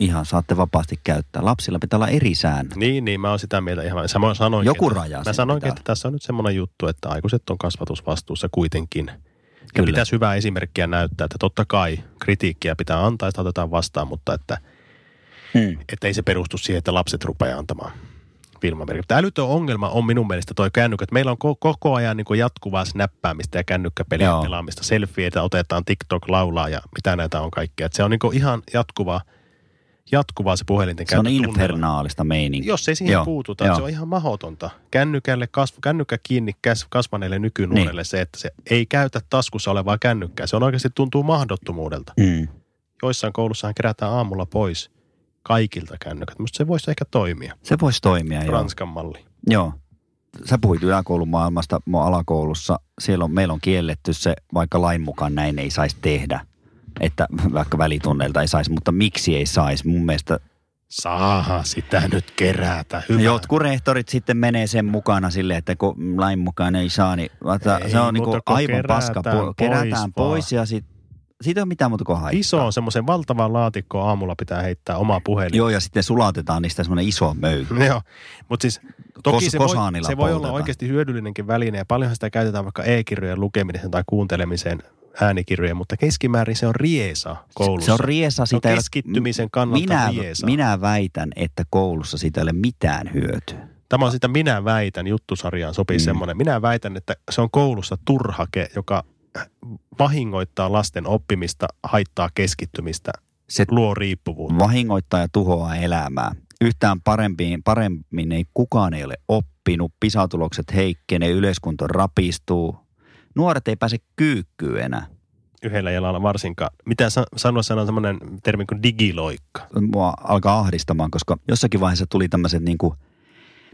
ihan saatte vapaasti käyttää. Lapsilla pitää olla eri säännöt. Niin, niin, mä oon sitä mieltä ihan. Samoin sanoinkin, Joku että, raja Mä sanoinkin, pitää että tässä on nyt semmoinen juttu, että aikuiset on kasvatusvastuussa kuitenkin. Ja pitäisi hyvää esimerkkiä näyttää, että totta kai kritiikkiä pitää antaa ja sitä otetaan vastaan, mutta että, Hmm. että ei se perustu siihen, että lapset rupeaa antamaan Vilma-merkintöjä. Älytön ongelma on minun mielestä toi kännykät. Meillä on ko- koko ajan niin jatkuvaa snäppäämistä ja kännykkäpelien Joo. pelaamista. Selfieitä otetaan, TikTok laulaa ja mitä näitä on kaikkea. Et se on niin ihan jatkuvaa, jatkuvaa se puhelinten Se on käyttö infernaalista meininkiä. Jos ei siihen Joo, puututa, joo. se on ihan mahdotonta. Kännykälle, kasv, kännykkä kiinni kasvaneelle nykynuorelle Niin. se, että se ei käytä taskussa olevaa kännykkää. Se on oikeasti tuntuu mahdottomuudelta. Mm. Joissain koulussahan kerätään aamulla pois kaikilta kännykät. Musta se voisi ehkä toimia. Se voisi toimia, joo. Ranskan malli. Joo. Sä puhuit yläkoulumaailmasta, mun alakoulussa. Siellä on, meillä on kielletty se, vaikka lain mukaan näin ei saisi tehdä. Että vaikka välitunneilta ei saisi, mutta miksi ei saisi? Mun mielestä Saaha sitä nyt kerätä. Hyvä. jotkut rehtorit sitten menee sen mukana sille, että kun lain mukaan ei saa, niin Ei, se on kun aivan paska. kerätään Po- kerätään pois pois ja sit, siitä ei ole mitään muuta kuin haittaa. Iso on semmoisen valtavan laatikkoon aamulla pitää heittää oma puhelin. Joo, ja sitten sulatetaan niistä semmoinen iso möykky. Joo, mutta siis toki Kos- se, voi, se voi olla oikeasti hyödyllinenkin väline ja paljonhan sitä käytetään vaikka e-kirjojen lukemiseen tai kuuntelemiseen äänikirjojen, mutta keskimäärin se on riesa koulussa. Se on riesa, Se on sitä ei ole- keskittymisen kannalta minä, riesa. minä väitän, että koulussa siitä ei ole mitään hyötyä. Tämä on sitä Minä väitän, juttusarjaan sopii mm. semmoinen. Minä väitän, että se on koulussa turhake, joka vahingoittaa lasten oppimista, haittaa keskittymistä, Se luo riippuvuutta. vahingoittaa ja tuhoaa elämää. Yhtään paremmin, paremmin ei kukaan ei ole oppinut, pisatulokset heikkenee, yleiskunto rapistuu. Nuoret ei pääse kyykkyyn enää. Yhdellä jalalla varsinkaan. Mitä sa- sanoa sanoa semmoinen termi kuin digiloikka. Mua alkaa ahdistamaan, koska jossakin vaiheessa tuli tämmöiset niin kuin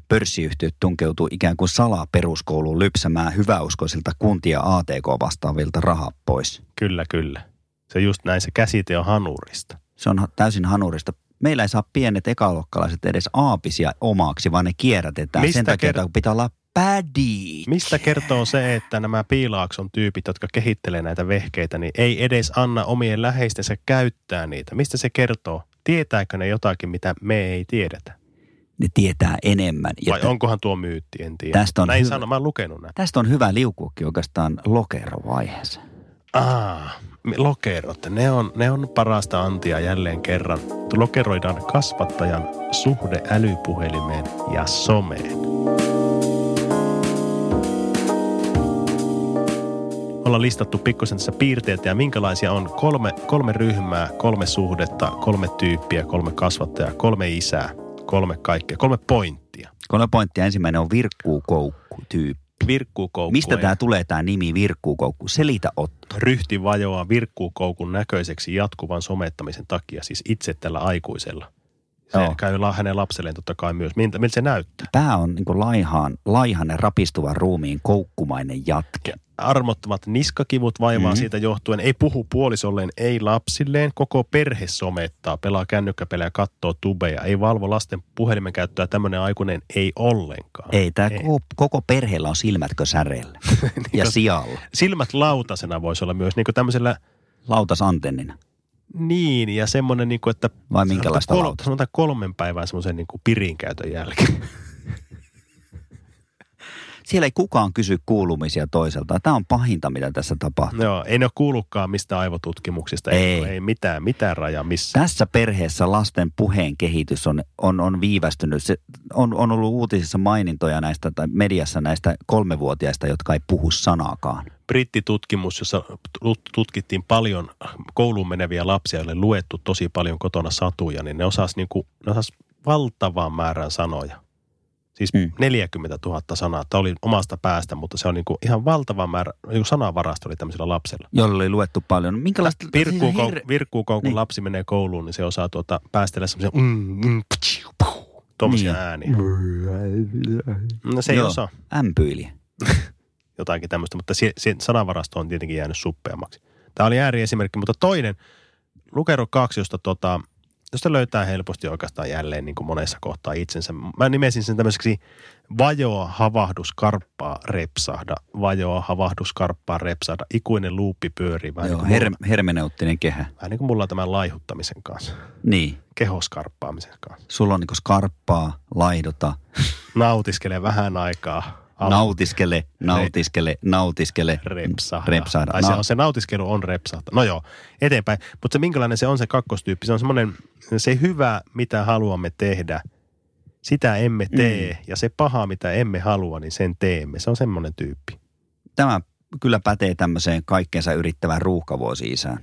pörssiyhtiöt tunkeutuu ikään kuin salaa peruskouluun lypsämään hyväuskoisilta kuntia ATK vastaavilta rahaa pois. Kyllä, kyllä. Se just näin, se käsite on hanurista. Se on täysin hanurista. Meillä ei saa pienet ekaluokkalaiset edes aapisia omaksi, vaan ne kierrätetään Mistä sen takia, ker- että pitää olla pädit. Mistä kertoo se, että nämä piilaakson tyypit, jotka kehittelee näitä vehkeitä, niin ei edes anna omien läheistensä käyttää niitä? Mistä se kertoo? Tietääkö ne jotakin, mitä me ei tiedetä? Ne tietää enemmän. Ja Vai tä- onkohan tuo myytti, en tiedä. Tästä on Näin hyvä- sano, mä oon lukenut näin. Tästä on hyvä liukuakin oikeastaan lokerovaiheeseen. Ah, lokerot, ne on, ne on parasta antia jälleen kerran. Lokeroidaan kasvattajan suhde älypuhelimeen ja someen. Ollaan listattu pikkusen tässä piirteitä ja minkälaisia on kolme, kolme ryhmää, kolme suhdetta, kolme tyyppiä, kolme kasvattajaa, kolme isää, kolme kaikkea, kolme pointtia. Kolme pointtia. Ensimmäinen on virkkuukoukku tyyppi. Virkkuukoukku. Mistä ei- tämä tulee tämä nimi virkkuukoukku? Selitä Otto. ryhti vajoaa virkkuukoukun näköiseksi jatkuvan somettamisen takia, siis itse tällä aikuisella. Se Joo. käy hänen lapselleen totta kai myös. Miltä, miltä se näyttää? Pää on niin laihaan, laihanen rapistuvan ruumiin koukkumainen jatke. Armottomat niskakivut vaivaa Mhm. mm-hmm. siitä johtuen. Ei puhu puolisolleen, ei lapsilleen. Koko perhe somettaa, pelaa kännykkäpelejä, katsoo tubeja. Ei valvo lasten puhelimen käyttöä. Tämmöinen aikuinen ei ollenkaan. Ei, tämä koko, koko perheellä on silmätkö särellä ja kun- sijalla. Silmät lautasena voisi olla myös niin kuin tämmöisellä Lautasantennina. niin ja semmoinen, niin kuin, että Vai minkälaista Sanotaan kol- lautasta? Sanotaan kolmen päivän semmoisen niin kuin pirinkäytön jälkeen. Siellä ei kukaan kysy kuulumisia toiselta. Tämä on pahinta, mitä tässä tapahtuu. Joo, ei ne ole kuullutkaan mistä aivotutkimuksista. Ei. ei mitään, mitään rajaa missä. Tässä perheessä lasten puheen kehitys on, on, on viivästynyt. Se on, on ollut uutisissa mainintoja näistä tai mediassa näistä kolmevuotiaista, jotka ei puhu sanaakaan. Brittitutkimus, jossa tut- tutkittiin paljon kouluun meneviä lapsia, joille luettu tosi paljon kotona satuja, niin ne osas, niin kuin, ne osas valtavan määrän sanoja. Siis Mm. mm. 40 000 sanaa. Tämä oli omasta päästä, mutta se on niin kuin ihan valtava määrä, niin kuin sanavarasto oli tämmöisellä lapsella. Jolle oli luettu paljon. Minkälaista... Virkkuukoukku, siis virkkuukoukun Niin. niin. lapsi menee kouluun, niin se osaa tuota, päästellä semmoisia mm, mm, ptsiu, tuommoisia Niin. ääniä. No se ei Joo. osaa Ämpyili. jotakin tämmöistä, mutta se, se sanavarasto on tietenkin jäänyt suppeammaksi. Tämä oli ääriesimerkki, mutta toinen, Lukero 2, josta, tota, josta löytää helposti oikeastaan jälleen niin kuin monessa kohtaa itsensä. Mä nimesin sen tämmöiseksi vajoa, havahdu, skarppaa, repsahda. Vajoa, havahdu, skarppaa, repsahda. Ikuinen luuppi pyörii. Vähän, Joo, niin kuin her, mulla, hermeneuttinen kehä. vähän niin kuin mulla on tämän laihuttamisen kanssa, Niin. kehoskarppaamisen kanssa. Sulla on niinku skarppaa, laihdota, Nautiskele vähän aikaa. Al- nautiskele, nautiskele, nautiskele. repsahda. Repsahda. Tai se, No. on, se nautiskelu on repsahda. No joo, eteenpäin. Mutta se minkälainen se on se kakkostyyppi, se on semmoinen, se hyvä, mitä haluamme tehdä, sitä emme tee. Mm. Ja se paha, mitä emme halua, niin sen teemme. Se on semmoinen tyyppi. Tämä kyllä pätee tämmöiseen kaikkeensa yrittävään ruuhkavuosi-isään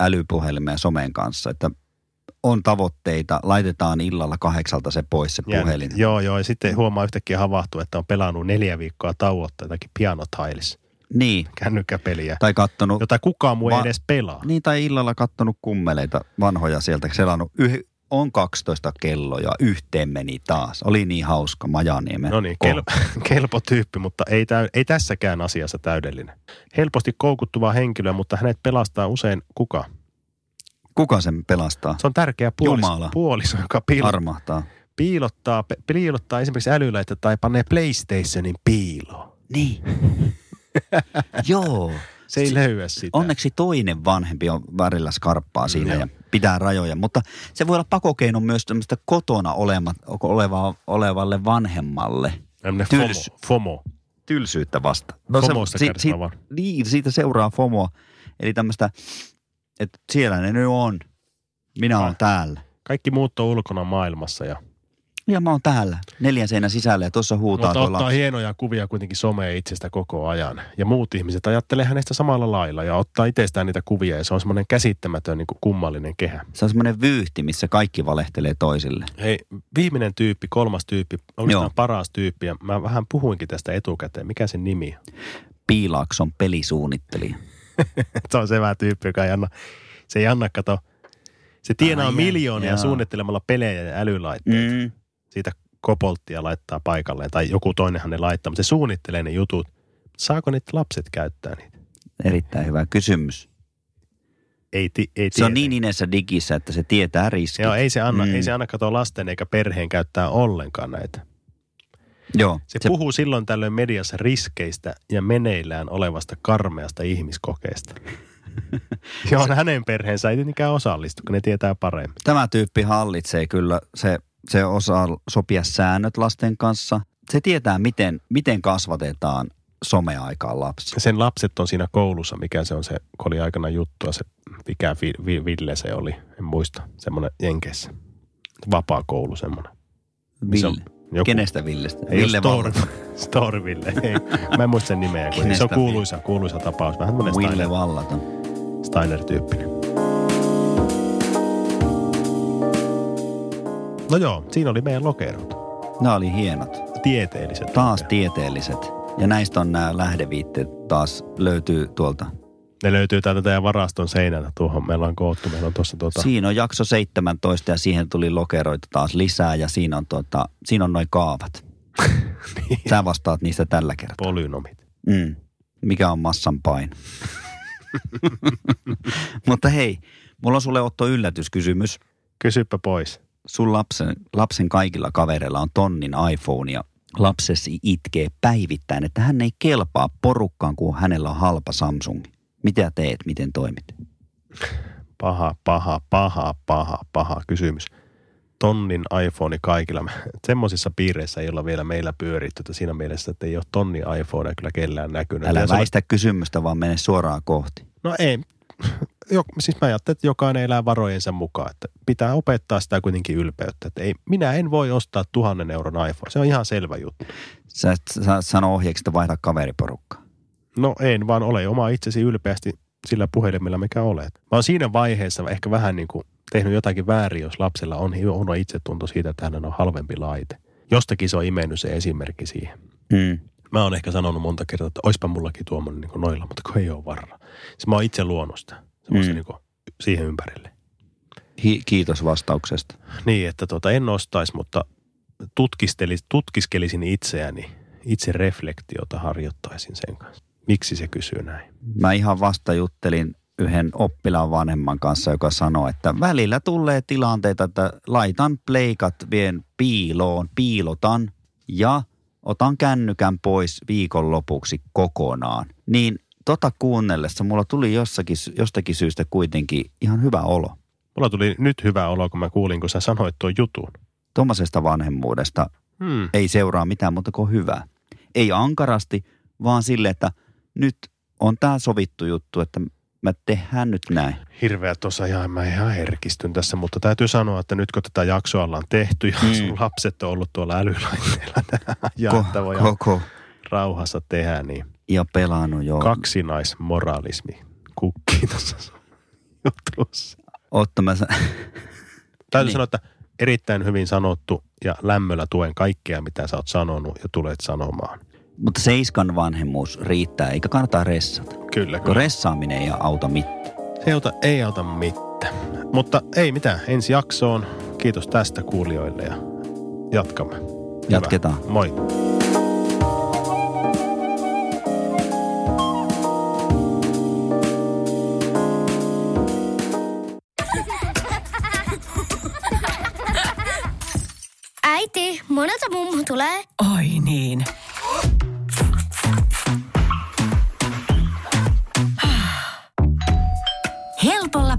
älypuhelimen ja somen kanssa, että on tavoitteita, laitetaan illalla kahdeksalta se pois se puhelin. Joo, joo. Ja sitten huomaa yhtäkkiä havahtua, että on pelannut neljä viikkoa tauotta jotakin pianotiles, Niin, kännykkäpeliä, tai kattonut, jota kukaan muu ei Va- edes pelaa. niin tai illalla kattonut kummeleita vanhoja sieltä, selannut, yh, on 12 kello ja yhteen meni taas. Oli niin hauska Majaniemen. No niin, kohta. kel- kelpo tyyppi, mutta ei, täy- ei tässäkään asiassa täydellinen. Helposti koukuttuvaa henkilöä, mutta hänet pelastaa usein kuka? Kuka sen pelastaa? Se on tärkeä puoliso, Jumala. puoliso joka piilo- Armahtaa. piilottaa, piilottaa esimerkiksi älylaitetta tai panee PlayStationin piiloon. Niin. Joo. Se ei Si- löyä sitä. Onneksi toinen vanhempi on värillä skarppaa siinä Joo. ja pitää rajoja, mutta se voi olla pakokeino myös tämmöistä kotona olema, oleva, olevalle vanhemmalle Tämmöinen Tyls- FOMO. FOMO. tylsyyttä vasta. FOMOsta si, kärsivä van- niin, siitä seuraa FOMO, eli tämmöistä, että siellä ne nyt on, minä olen täällä. Kaikki muut on ulkona maailmassa ja Ja mä oon täällä, neljän seinän sisällä ja tuossa huutaa mutta ottaa lapsi. hienoja kuvia kuitenkin someen itsestä koko ajan. Ja muut ihmiset ajattelee hänestä samalla lailla ja ottaa itsestään niitä kuvia ja se on semmoinen käsittämätön niin kuin kummallinen kehä. Se on semmoinen vyyhti, missä kaikki valehtelee toisille. Hei, viimeinen tyyppi, kolmas tyyppi, oikeastaan Joo. paras tyyppi ja mä vähän puhuinkin tästä etukäteen. Mikä sen nimi on? Piilaakson pelisuunnittelija. se on se vähän tyyppi, joka ei anna, se ei anna, kato, se tienaa Ai, miljoonia joo. suunnittelemalla pelejä ja älylaitteita. Mm. Siitä kopolttia laittaa paikalleen tai joku toinenhan ne laittaa, mutta se suunnittelee ne jutut. Saako niitä lapset käyttää niitä? Erittäin hyvä kysymys. Ei, ti, ei Se on niin inessä digissä, että se tietää riskit. Joo, ei se anna, Mm. ei se anna kato lasten eikä perheen käyttää ollenkaan näitä. Joo. Se, se puhuu silloin tällöin mediassa riskeistä ja meneillään olevasta karmeasta ihmiskokeesta. Johon hänen perheensä ei tietenkään osallistu, kun ne tietää paremmin. Tämä tyyppi hallitsee kyllä, se Se osaa sopia säännöt lasten kanssa. Se tietää, miten, miten kasvatetaan someaikaan lapsi. Sen lapset on siinä koulussa, mikä se on se, kun oli aikana juttua, se mikä vi, vi, Ville se oli, en muista, semmoinen Jenkeissä. Vapaa koulu semmoinen. Se on Ville. Joku- Kenestä Villestä? Ei Ville Story, Vallata. Story Ville. Ei. Mä en muista sen nimeä. kun Se on kuuluisa, kuuluisa tapaus. Vähän tämmöinen Ville Steiner, Vallaton. Steiner-tyyppinen. No joo, siinä oli meidän lokerot. Nämä oli hienot. Tieteelliset. Taas lokerot. tieteelliset. Ja näistä on nämä lähdeviitteet taas löytyy tuolta. Ne löytyy täältä teidän varaston seinältä tuohon. Meillä on koottu. Meillä on tuossa tuota... Siinä on jakso 17 ja siihen tuli lokeroita taas lisää ja siinä on, tuota, siinä on noin kaavat. Niin. Sä vastaat niistä tällä kertaa. polynomit. Mm. Mikä on massan paino? Mutta hei, mulla on sulle Otto yllätyskysymys. Kysypä pois. Sun lapsen, lapsen kaikilla kavereilla on tonnin iPhone ja lapsesi itkee päivittäin, että hän ei kelpaa porukkaan, kun hänellä on halpa Samsung. Mitä teet, miten toimit? Paha, paha, paha, paha, paha kysymys. Tonnin iPhone kaikilla. Semmoisissa piireissä ei olla vielä meillä pyöritty, että siinä mielessä, että ei ole tonni iPhonea kyllä kellään näkynyt. Älä se on- väistä kysymystä, vaan mene suoraan kohti. No ei. Jo, siis mä ajattelen, että jokainen elää varojensa mukaan. Että pitää opettaa sitä kuitenkin ylpeyttä. Että ei, minä en voi ostaa tuhannen euron iPhone. Se on ihan selvä juttu. Sä, sä sano ohjeeksi, että vaihda kaveriporukkaa. No en, vaan ole oma itsesi ylpeästi sillä puhelimella, mikä olet. Mä oon siinä vaiheessa ehkä vähän niin kuin tehnyt jotakin väärin, jos lapsella on huono itsetunto siitä, että hänellä on halvempi laite. Jostakin se on imennyt se esimerkki siihen. Mm. Mä oon ehkä sanonut monta kertaa, että oispa mullakin tuommoinen niin noilla, mutta kun ei ole varaa. Siis mä oon itse luonut sitä Mm. niin kuin siihen ympärille. Hi- kiitos vastauksesta. Niin, että tota, en ostaisi, mutta tutkistelis, tutkiskelisin itseäni, itse reflektiota harjoittaisin sen kanssa. Miksi se kysyy näin? Mä ihan vasta juttelin yhden oppilaan vanhemman kanssa, joka sanoi, että välillä tulee tilanteita, että laitan pleikat, vien piiloon, piilotan ja otan kännykän pois viikonlopuksi kokonaan. Niin tota kuunnellessa mulla tuli jossakin, jostakin syystä kuitenkin ihan hyvä olo. Mulla tuli nyt hyvä olo, kun mä kuulin, kun sä sanoit tuon jutun. Tuommoisesta vanhemmuudesta Hmm. ei seuraa mitään muuta kuin hyvää. Ei ankarasti, vaan sille, että nyt on tämä sovittu juttu, että mä tehdään nyt näin. Hirveä tuossa ihan, mä ihan herkistyn tässä, mutta täytyy sanoa, että nyt kun tätä jaksoa ollaan tehty ja Mm. sun lapset on ollut tuolla älylaitteella ja Ko- että voi koko rauhassa tehdä, niin ja pelannut jo. kaksinaismoralismi kukkii tuossa jutussa. Otto, mä sa- Täytyy Niin. sanoa, että erittäin hyvin sanottu ja lämmöllä tuen kaikkea, mitä sä oot sanonut ja tulet sanomaan. Mutta seiskan vanhemmuus riittää, eikä kannata ressata. Kyllä, kyllä. ressaaminen ei auta mitään. Se ei auta, ei auta mitään. Mutta ei mitään, ensi jaksoon. Kiitos tästä kuulijoille ja jatkamme. Hyvä. Jatketaan. Moi. Äiti, monelta mummu tulee? Oi niin.